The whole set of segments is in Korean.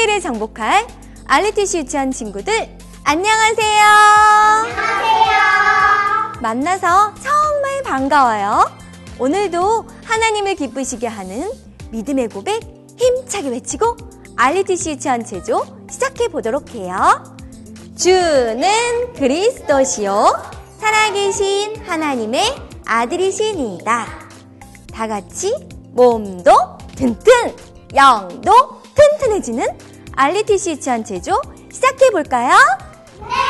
세계를 정복할 알리티시 유치원 친구들 안녕하세요. 안녕하세요. 만나서 정말 반가워요. 오늘도 하나님을 기쁘시게 하는 믿음의 고백 힘차게 외치고 알리티시 유치원 제조 시작해 보도록 해요. 주는 그리스도시요 살아계신 하나님의 아들이시니이다. 다 같이 몸도 튼튼, 영도 튼튼해지는 알리티시 유치원 제조 시작해 볼까요? 뛰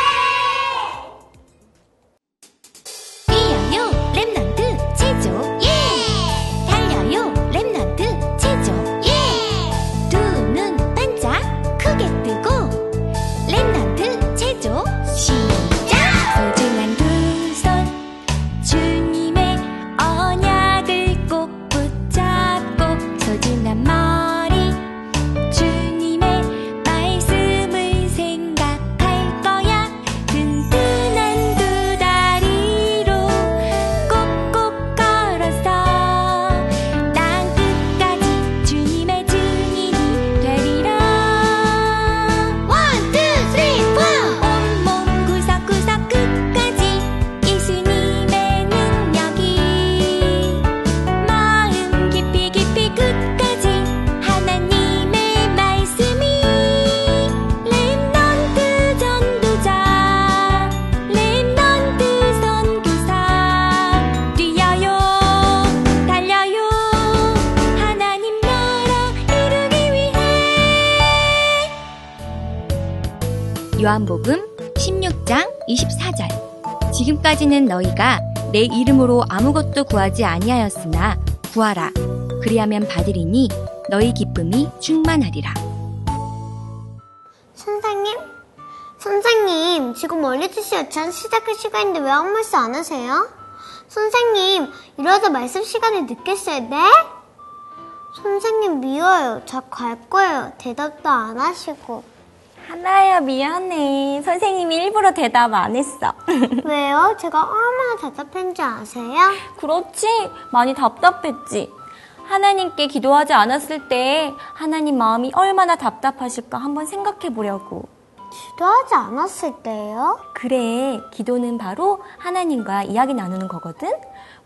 요한복음 16장 24절 지금까지는 너희가 내 이름으로 아무것도 구하지 아니하였으나 구하라 그리하면 받으리니 너희 기쁨이 충만하리라 선생님? 선생님, 지금 원리티시 유치원 시작할 시간인데 왜 아무 말씀 안 하세요? 선생님, 이러다 말씀 시간에 늦겠어요, 네? 선생님, 미워요. 저 갈 거예요. 대답도 안 하시고. 하나야 미안해. 선생님이 일부러 대답 안 했어. 왜요? 제가 얼마나 답답한지 아세요? 그렇지. 많이 답답했지. 하나님께 기도하지 않았을 때 하나님 마음이 얼마나 답답하실까 한번 생각해 보려고. 기도하지 않았을 때요? 그래, 기도는 바로 하나님과 이야기 나누는 거거든?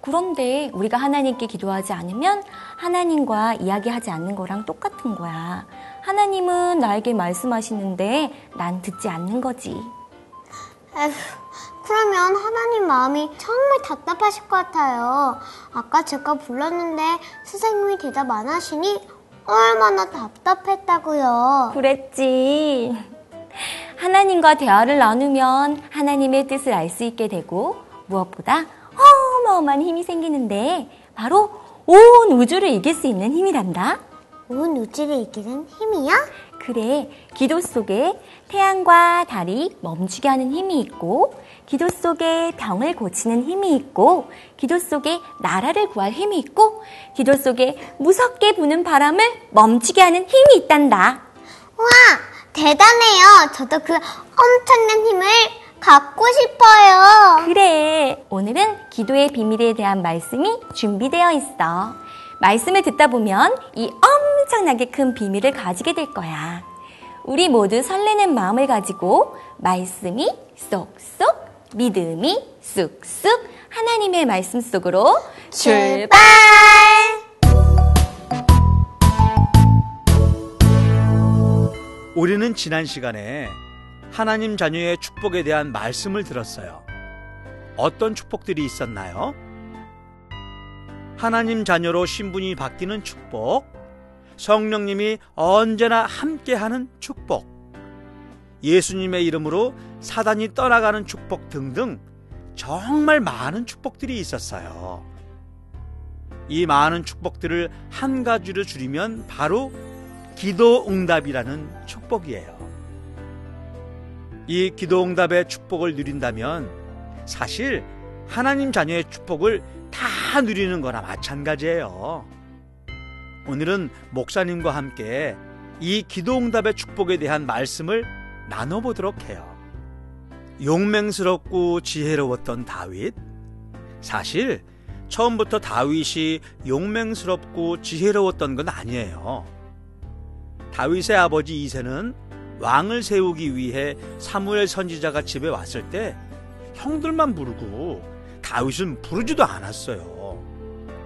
그런데 우리가 하나님께 기도하지 않으면 하나님과 이야기하지 않는 거랑 똑같은 거야. 하나님은 나에게 말씀하시는데 난 듣지 않는 거지. 에휴, 그러면 하나님 마음이 정말 답답하실 것 같아요. 아까 제가 불렀는데 선생님이 대답 안 하시니 얼마나 답답했다고요. 그랬지. 하나님과 대화를 나누면 하나님의 뜻을 알 수 있게 되고 무엇보다 어마어마한 힘이 생기는데 바로 온 우주를 이길 수 있는 힘이란다. 온 우주를 이기는 힘이요? 그래, 기도 속에 태양과 달이 멈추게 하는 힘이 있고, 기도 속에 병을 고치는 힘이 있고, 기도 속에 나라를 구할 힘이 있고, 기도 속에 무섭게 부는 바람을 멈추게 하는 힘이 있단다. 와, 대단해요. 저도 그 엄청난 힘을 갖고 싶어요. 그래, 오늘은 기도의 비밀에 대한 말씀이 준비되어 있어. 말씀을 듣다 보면 이 엄청나게 큰 비밀을 가지게 될 거야. 우리 모두 설레는 마음을 가지고 말씀이 쏙쏙, 믿음이 쑥쑥 하나님의 말씀 속으로 출발! 우리는 지난 시간에 하나님 자녀의 축복에 대한 말씀을 들었어요. 어떤 축복들이 있었나요? 하나님 자녀로 신분이 바뀌는 축복, 성령님이 언제나 함께하는 축복, 예수님의 이름으로 사단이 떠나가는 축복 등등 정말 많은 축복들이 있었어요. 이 많은 축복들을 한 가지로 줄이면 바로 기도 응답이라는 축복이에요. 이 기도 응답의 축복을 누린다면 사실 하나님 자녀의 축복을 다 누리는 거나 마찬가지예요. 오늘은 목사님과 함께 이 기도 응답의 축복에 대한 말씀을 나눠보도록 해요. 용맹스럽고 지혜로웠던 다윗. 사실 처음부터 다윗이 용맹스럽고 지혜로웠던 건 아니에요. 다윗의 아버지 이세는 왕을 세우기 위해 사무엘 선지자가 집에 왔을 때 형들만 부르고 다윗은 부르지도 않았어요.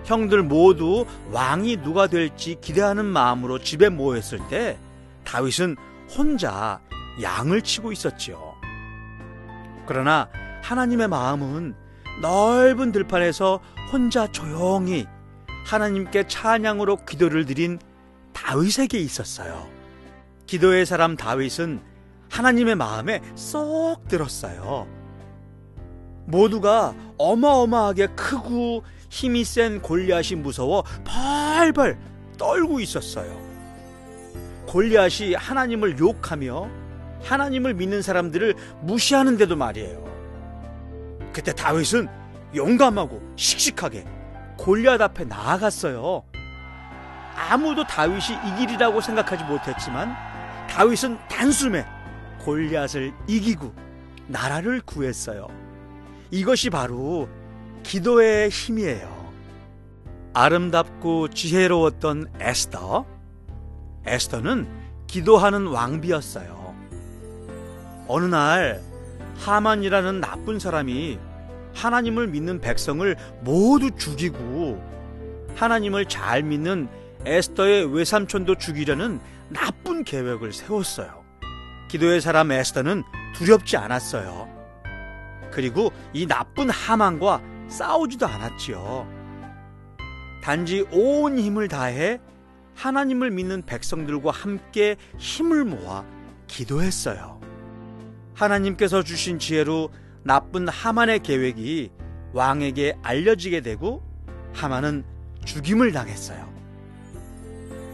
형들 모두 왕이 누가 될지 기대하는 마음으로 집에 모였을 때 다윗은 혼자 양을 치고 있었지요. 그러나 하나님의 마음은 넓은 들판에서 혼자 조용히 하나님께 찬양으로 기도를 드린 다윗에게 있었어요. 기도의 사람 다윗은 하나님의 마음에 쏙 들었어요. 모두가 어마어마하게 크고 힘이 센 골리앗이 무서워 벌벌 떨고 있었어요. 골리앗이 하나님을 욕하며 하나님을 믿는 사람들을 무시하는데도 말이에요. 그때 다윗은 용감하고 씩씩하게 골리앗 앞에 나아갔어요. 아무도 다윗이 이길이라고 생각하지 못했지만 다윗은 단숨에 골리앗을 이기고 나라를 구했어요. 이것이 바로 기도의 힘이에요. 아름답고 지혜로웠던 에스더. 에스더는 기도하는 왕비였어요. 어느 날 하만이라는 나쁜 사람이 하나님을 믿는 백성을 모두 죽이고 하나님을 잘 믿는 에스더의 외삼촌도 죽이려는 나쁜 계획을 세웠어요. 기도의 사람 에스더는 두렵지 않았어요. 그리고 이 나쁜 하만과 싸우지도 않았지요. 단지 온 힘을 다해 하나님을 믿는 백성들과 함께 힘을 모아 기도했어요. 하나님께서 주신 지혜로 나쁜 하만의 계획이 왕에게 알려지게 되고 하만은 죽임을 당했어요.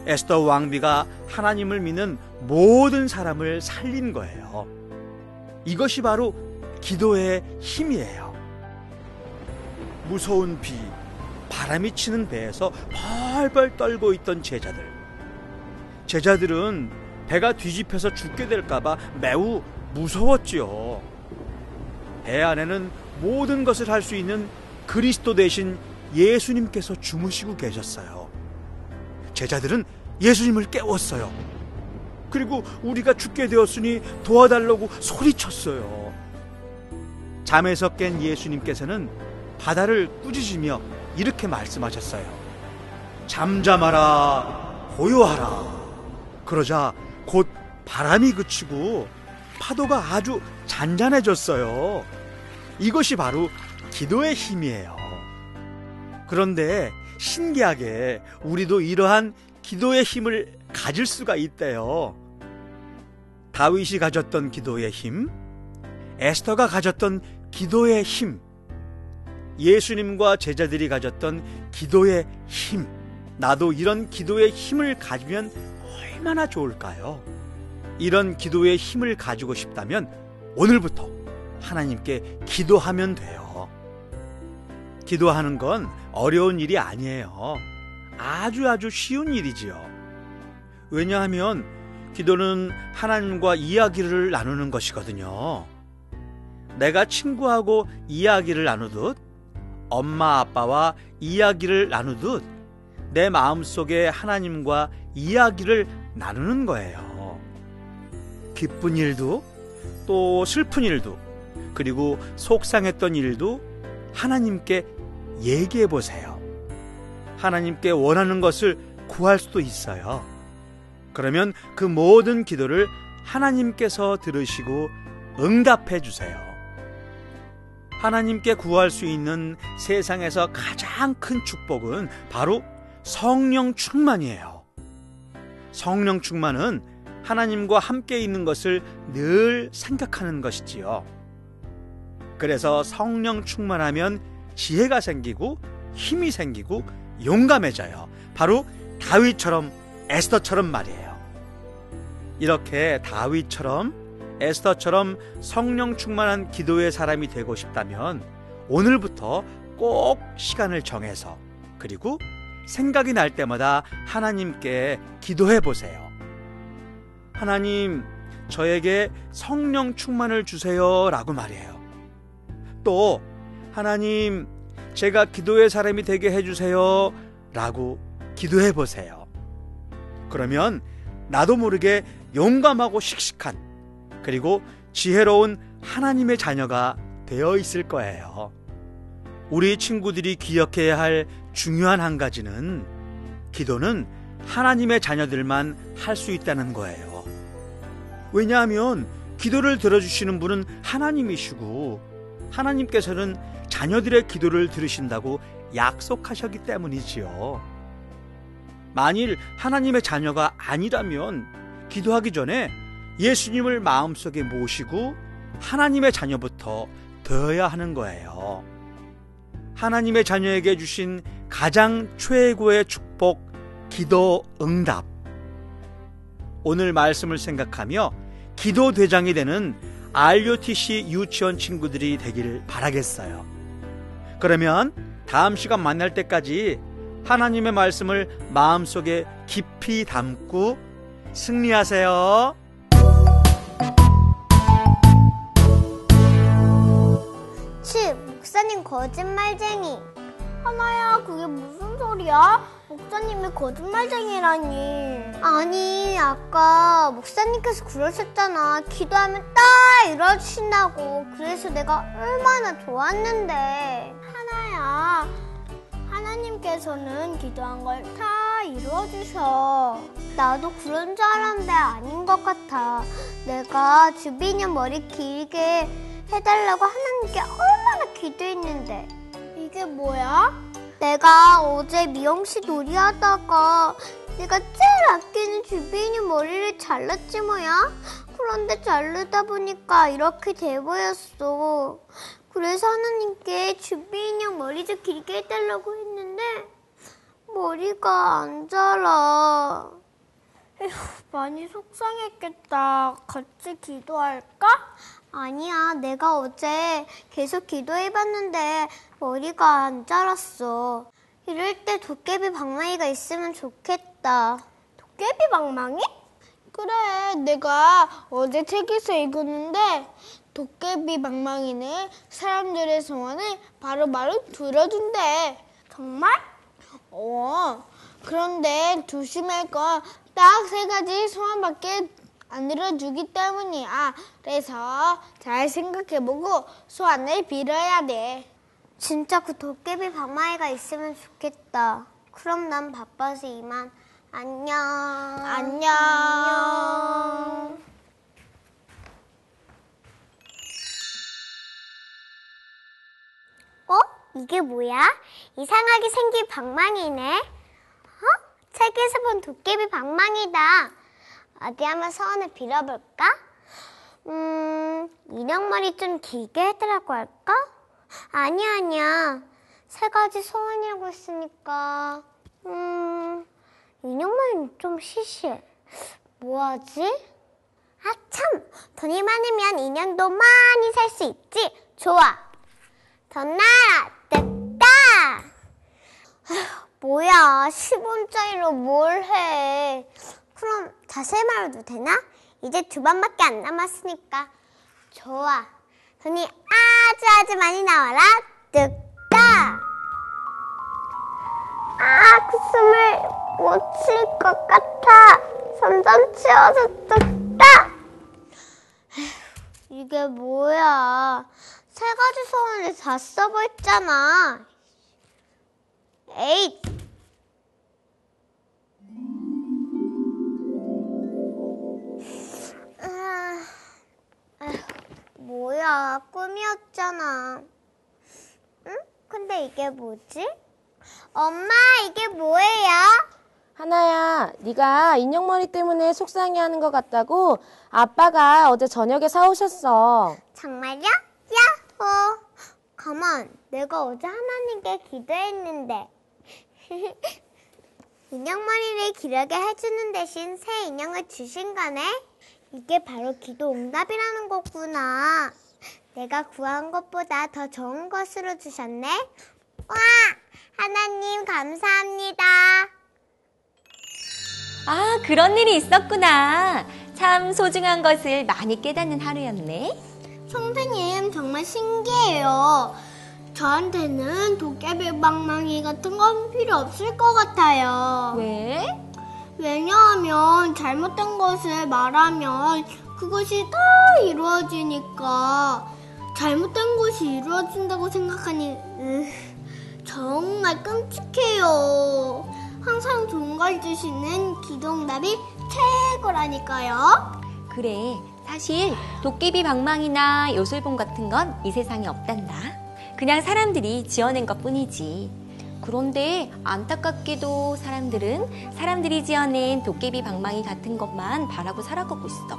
에스더 왕비가 하나님을 믿는 모든 사람을 살린 거예요. 이것이 바로 기도의 힘이에요. 무서운 비, 바람이 치는 배에서 벌벌 떨고 있던 제자들. 제자들은 배가 뒤집혀서 죽게 될까봐 매우 무서웠지요. 배 안에는 모든 것을 할 수 있는 그리스도 대신 예수님께서 주무시고 계셨어요. 제자들은 예수님을 깨웠어요. 그리고 우리가 죽게 되었으니 도와달라고 소리쳤어요. 잠에서 깬 예수님께서는 바다를 꾸짖으며 이렇게 말씀하셨어요. 잠잠하라, 고요하라. 그러자 곧 바람이 그치고 파도가 아주 잔잔해졌어요. 이것이 바로 기도의 힘이에요. 그런데 신기하게 우리도 이러한 기도의 힘을 가질 수가 있대요. 다윗이 가졌던 기도의 힘, 에스터가 가졌던 기도의 힘, 예수님과 제자들이 가졌던 기도의 힘. 나도 이런 기도의 힘을 가지면 얼마나 좋을까요? 이런 기도의 힘을 가지고 싶다면 오늘부터 하나님께 기도하면 돼요. 기도하는 건 어려운 일이 아니에요. 아주 아주 쉬운 일이지요. 왜냐하면 기도는 하나님과 이야기를 나누는 것이거든요. 내가 친구하고 이야기를 나누듯 엄마 아빠와 이야기를 나누듯 내 마음속에 하나님과 이야기를 나누는 거예요. 기쁜 일도 또 슬픈 일도 그리고 속상했던 일도 하나님께 얘기해 보세요. 하나님께 원하는 것을 구할 수도 있어요. 그러면 그 모든 기도를 하나님께서 들으시고 응답해 주세요. 하나님께 구할 수 있는 세상에서 가장 큰 축복은 바로 성령 충만이에요. 성령 충만은 하나님과 함께 있는 것을 늘 생각하는 것이지요. 그래서 성령 충만하면 지혜가 생기고 힘이 생기고 용감해져요. 바로 다윗처럼 에스더처럼 말이에요. 이렇게 다윗처럼 에스더처럼 성령 충만한 기도의 사람이 되고 싶다면 오늘부터 꼭 시간을 정해서 그리고 생각이 날 때마다 하나님께 기도해 보세요. 하나님, 저에게 성령 충만을 주세요. 라고 말이에요. 또, 하나님, 제가 기도의 사람이 되게 해주세요. 라고 기도해 보세요. 그러면 나도 모르게 용감하고 씩씩한 그리고 지혜로운 하나님의 자녀가 되어 있을 거예요. 우리 친구들이 기억해야 할 중요한 한 가지는 기도는 하나님의 자녀들만 할 수 있다는 거예요. 왜냐하면 기도를 들어주시는 분은 하나님이시고 하나님께서는 자녀들의 기도를 들으신다고 약속하셨기 때문이지요. 만일 하나님의 자녀가 아니라면 기도하기 전에 예수님을 마음속에 모시고 하나님의 자녀부터 되어야 하는 거예요. 하나님의 자녀에게 주신 가장 최고의 축복, 기도 응답. 오늘 말씀을 생각하며 기도 대장이 되는 RUTC 유치원 친구들이 되기를 바라겠어요. 그러면 다음 시간 만날 때까지 하나님의 말씀을 마음속에 깊이 담고 승리하세요. 치, 목사님 거짓말쟁이. 하나야, 그게 무슨 소리야? 목사님이 거짓말쟁이라니. 아니, 아까 목사님께서 그러셨잖아. 기도하면 딱 이루어주신다고. 그래서 내가 얼마나 좋았는데. 하나야, 하나님께서는 기도한 걸 다 이루어주셔. 나도 그런 줄 알았는데 아닌 것 같아. 내가 주빈이 머리 길게 해달라고 하나님께 얼마나 기도했는데. 이게 뭐야? 내가 어제 미용실 놀이하다가 내가 제일 아끼는 주빈이 머리를 잘랐지 뭐야? 그런데 자르다 보니까 이렇게 돼 보였어. 그래서 하나님께 주빈이 형 머리 좀 길게 해달라고 했는데 머리가 안 자라. 에휴, 많이 속상했겠다. 같이 기도할까? 아니야, 내가 어제 계속 기도해봤는데 머리가 안 자랐어. 이럴 때 도깨비 방망이가 있으면 좋겠다. 도깨비 방망이? 그래, 내가 어제 책에서 읽었는데 도깨비 방망이는 사람들의 소원을 바로바로 들어준대. 정말? 어, 그런데 조심할 건 딱 세 가지 소원밖에 안 들어주기 때문이야. 그래서 잘 생각해보고 소원을 빌어야 돼. 진짜 그 도깨비 방망이가 있으면 좋겠다. 그럼 난 바빠서 이만. 안녕. 안녕. 안녕. 어? 이게 뭐야? 이상하게 생긴 방망이네. 어? 책에서 본 도깨비 방망이다. 어디 한번 소원을 빌어볼까? 음, 인형머리 좀 길게 해달라고 할까? 아니야, 아니야. 세 가지 소원이라고 했으니까, 음, 인형머리는 좀 시시해. 뭐하지? 아, 참! 돈이 많으면 인형도 많이 살 수 있지. 좋아. 돈 나라, 됐다! 뭐야, 10원짜리로 뭘 해. 그럼 자세히 말해도 되나? 이제 두 번밖에 안 남았으니까. 좋아. 돈이 아주 아주 많이 나와라. 뚝딱! 아, 그 숨을 못쉴것 같아. 점점 치워서 뚝딱! 이게 뭐야. 세 가지 소원을 다 써버렸잖아. 에잇! 뭐야, 꿈이었잖아. 응? 근데 이게 뭐지? 엄마, 이게 뭐예요? 하나야, 네가 인형머리 때문에 속상해하는 것 같다고 아빠가 어제 저녁에 사오셨어. 정말요? 야호! 가만, 내가 어제 하나님께 기도했는데. 인형머리를 기르게 해주는 대신 새 인형을 주신 거네? 이게 바로 기도 응답이라는 거구나. 내가 구한 것보다 더 좋은 것으로 주셨네? 와! 하나님 감사합니다. 아, 그런 일이 있었구나. 참 소중한 것을 많이 깨닫는 하루였네. 선생님 정말 신기해요. 저한테는 도깨비 방망이 같은 건 필요 없을 것 같아요. 왜? 왜냐하면 잘못된 것을 말하면 그것이 다 이루어지니까 잘못된 것이 이루어진다고 생각하니 으, 정말 끔찍해요. 항상 좋은 걸 주시는 기동답이 최고라니까요. 그래. 사실 도깨비 방망이나 요술봉 같은 건 이 세상에 없단다. 그냥 사람들이 지어낸 것 뿐이지. 그런데 안타깝게도 사람들은 사람들이 지어낸 도깨비 방망이 같은 것만 바라고 살아가고 있어.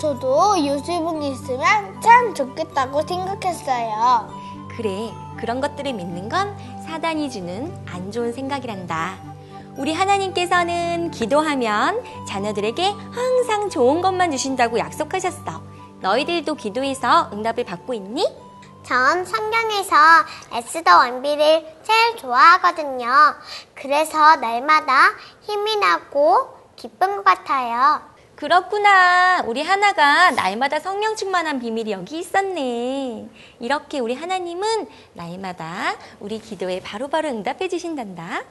저도 요술봉이 있으면 참 좋겠다고 생각했어요. 그래, 그런 것들을 믿는 건 사단이 주는 안 좋은 생각이란다. 우리 하나님께서는 기도하면 자녀들에게 항상 좋은 것만 주신다고 약속하셨어. 너희들도 기도해서 응답을 받고 있니? 전 성경에서 에스더 원비를 제일 좋아하거든요. 그래서 날마다 힘이 나고 기쁜 것 같아요. 그렇구나. 우리 하나가 날마다 성령 충만한 비밀이 여기 있었네. 이렇게 우리 하나님은 날마다 우리 기도에 바로바로 응답해 주신단다.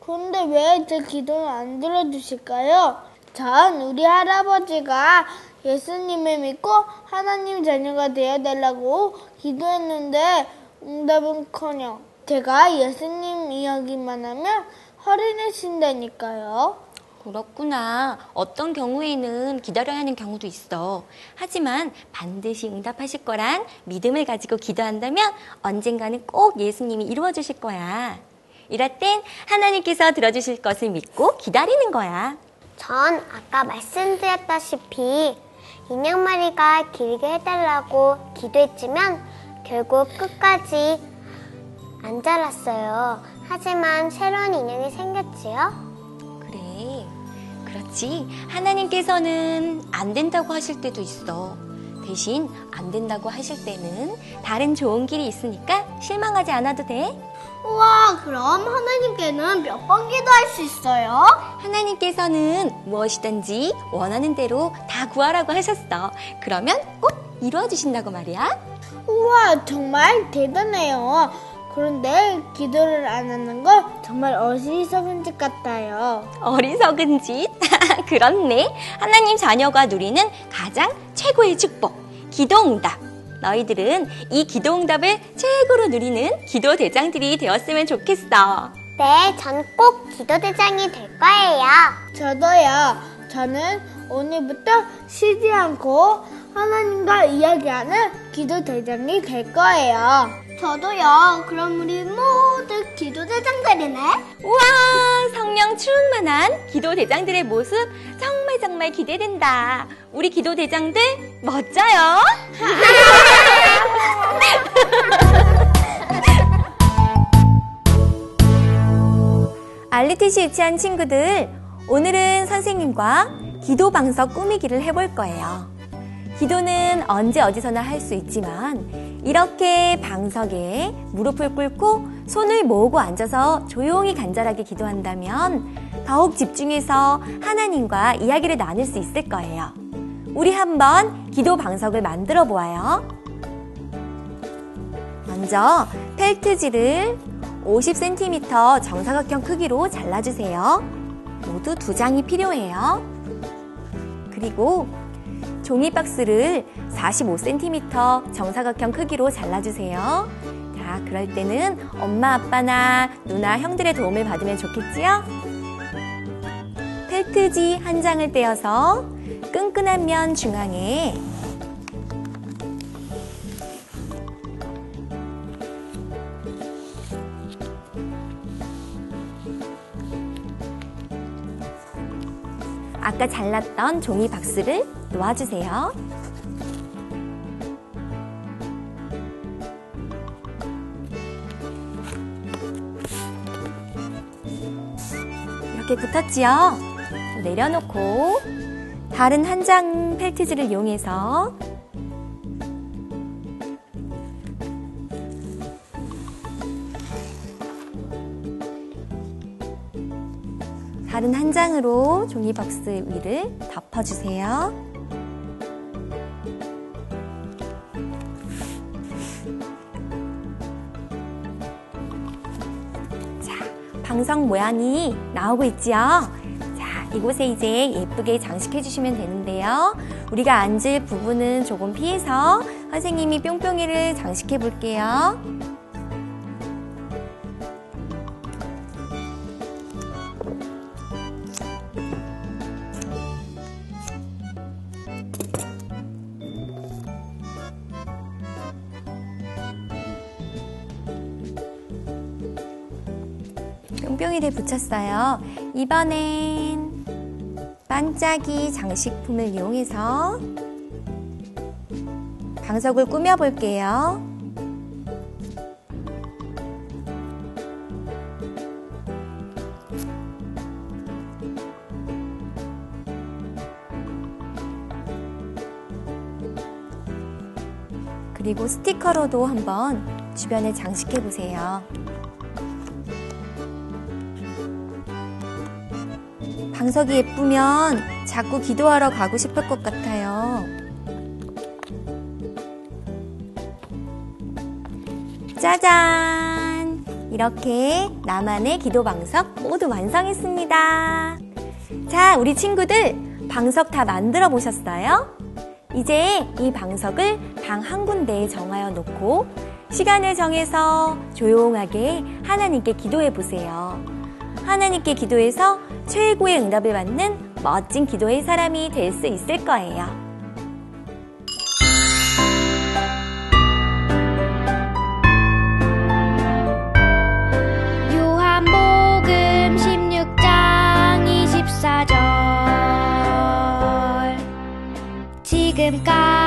그런데 왜 제 기도를 안 들어주실까요? 전 우리 할아버지가 예수님을 믿고 하나님 자녀가 되어달라고 기도했는데 응답은커녕 제가 예수님 이야기만 하면 허리 내신다니까요. 그렇구나. 어떤 경우에는 기다려야 하는 경우도 있어. 하지만 반드시 응답하실 거란 믿음을 가지고 기도한다면 언젠가는 꼭 예수님이 이루어 주실 거야. 이럴 땐 하나님께서 들어주실 것을 믿고 기다리는 거야. 전 아까 말씀드렸다시피 인형머리가 길게 해달라고 기도했지만 결국 끝까지 안 자랐어요. 하지만 새로운 인형이 생겼지요. 그래. 그렇지. 하나님께서는 안 된다고 하실 때도 있어. 대신 안 된다고 하실 때는 다른 좋은 길이 있으니까 실망하지 않아도 돼. 우와, 그럼 하나님께는 몇 번 기도할 수 있어요? 하나님께서는 무엇이든지 원하는 대로 다 구하라고 하셨어. 그러면 꼭 이루어 주신다고 말이야. 우와, 정말 대단해요. 그런데 기도를 안 하는 거 정말 어리석은 짓 같아요. 어리석은 짓? 그렇네. 하나님 자녀가 누리는 가장 최고의 축복. 기도 응답. 너희들은 이 기도응답을 최고로 누리는 기도 대장들이 되었으면 좋겠어. 네, 전 꼭 기도 대장이 될 거예요. 저도요. 저는 오늘부터 쉬지 않고 하나님과 이야기하는 기도 대장이 될 거예요. 저도요. 그럼 우리 모두 기도 대장들이네. 우와, 성령 충만한 기도 대장들의 모습 정말 정말 기대된다. 우리 기도 대장들 멋져요. 알리티시 유치한 친구들, 오늘은 선생님과 기도 방석 꾸미기를 해볼 거예요. 기도는 언제 어디서나 할 수 있지만 이렇게 방석에 무릎을 꿇고 손을 모으고 앉아서 조용히 간절하게 기도한다면 더욱 집중해서 하나님과 이야기를 나눌 수 있을 거예요. 우리 한번 기도 방석을 만들어 보아요. 먼저 펠트지를 50cm 정사각형 크기로 잘라주세요. 모두 두 장이 필요해요. 그리고 종이 박스를 45cm 정사각형 크기로 잘라주세요. 자, 그럴 때는 엄마, 아빠나 누나, 형들의 도움을 받으면 좋겠지요? 펠트지 한 장을 떼어서 끈끈한 면 중앙에 아까 잘랐던 종이 박스를 놓아주세요. 이렇게 붙었지요? 내려놓고 다른 한 장 펠트지를 이용해서 다른 한 장으로 종이 박스 위를 덮어주세요. 방석 모양이 나오고 있지요. 자, 이곳에 이제 예쁘게 장식해 주시면 되는데요. 우리가 앉을 부분은 조금 피해서 선생님이 뿅뿅이를 장식해 볼게요. 뿅뿅이를 붙였어요. 이번엔 반짝이 장식품을 이용해서 방석을 꾸며볼게요. 그리고 스티커로도 한번 주변에 장식해 보세요. 방석이 예쁘면 자꾸 기도하러 가고 싶을 것 같아요. 짜잔! 이렇게 나만의 기도 방석 모두 완성했습니다. 자, 우리 친구들 방석 다 만들어 보셨어요? 이제 이 방석을 방 한 군데에 정하여 놓고 시간을 정해서 조용하게 하나님께 기도해 보세요. 하나님께 기도해서 최고의 응답을 받는 멋진 기도의 사람이 될 수 있을 거예요. 요한복음 16장 24절 지금까지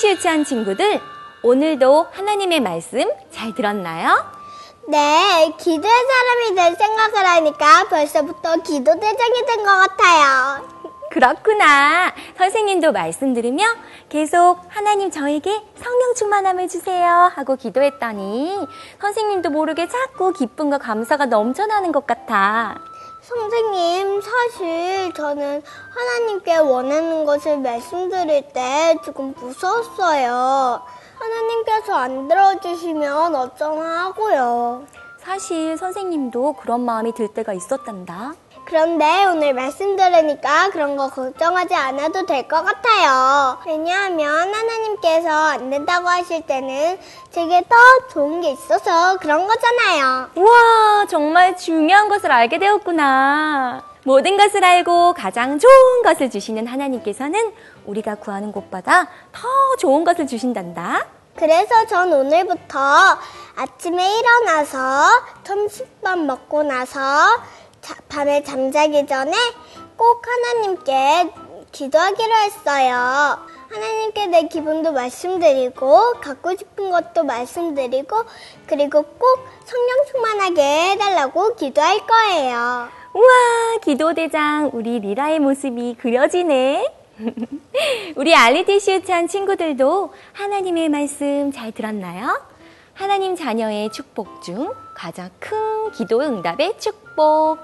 시 유치한 친구들, 오늘도 하나님의 말씀 잘 들었나요? 네, 기도의 사람이 될 생각을 하니까 벌써부터 기도 대장이 된 것 같아요. 그렇구나. 선생님도 말씀 들으며 계속 하나님 저에게 성령 충만함을 주세요 하고 기도했더니 선생님도 모르게 자꾸 기쁨과 감사가 넘쳐나는 것 같아. 선생님, 사실 저는 하나님께 원하는 것을 말씀드릴 때 조금 무서웠어요. 하나님께서 안 들어주시면 어쩌나 하고요. 사실 선생님도 그런 마음이 들 때가 있었단다. 그런데 오늘 말씀 들으니까 그런 거 걱정하지 않아도 될 것 같아요. 왜냐하면 하나님께서 안 된다고 하실 때는 제게 더 좋은 게 있어서 그런 거잖아요. 우와, 정말 중요한 것을 알게 되었구나. 모든 것을 알고 가장 좋은 것을 주시는 하나님께서는 우리가 구하는 것보다 더 좋은 것을 주신단다. 그래서 전 오늘부터 아침에 일어나서 점심밥 먹고 나서 자- 밤에 잠자기 전에 꼭 하나님께 기도하기로 했어요. 하나님께 내 기분도 말씀드리고 갖고 싶은 것도 말씀드리고 그리고 꼭 성령 충만하게 해달라고 기도할 거예요. 우와, 기도대장, 우리 리라의 모습이 그려지네. 우리 알리티시 유치한 친구들도 하나님의 말씀 잘 들었나요? 하나님 자녀의 축복 중 가장 큰 기도 응답의 축복.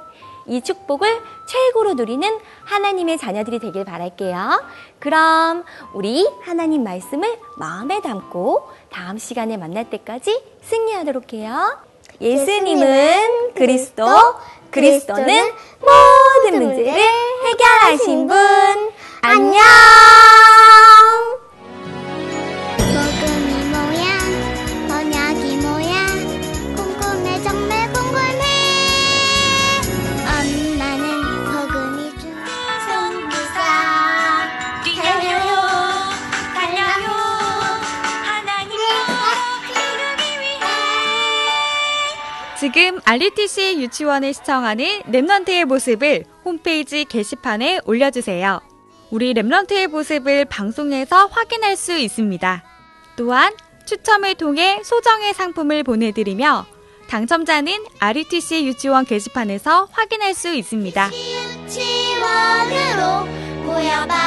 이 축복을 최고로 누리는 하나님의 자녀들이 되길 바랄게요. 그럼 우리 하나님 말씀을 마음에 담고 다음 시간에 만날 때까지 승리하도록 해요. 예수님은 그리스도, 그리스도는 모든 문제를 해결하신 분. 안녕! 지금 RUTC 유치원을 시청하는 랩런트의 모습을 홈페이지 게시판에 올려주세요. 우리 랩런트의 모습을 방송에서 확인할 수 있습니다. 또한 추첨을 통해 소정의 상품을 보내드리며 당첨자는 RUTC 유치원 게시판에서 확인할 수 있습니다. 유치원으로 모여봐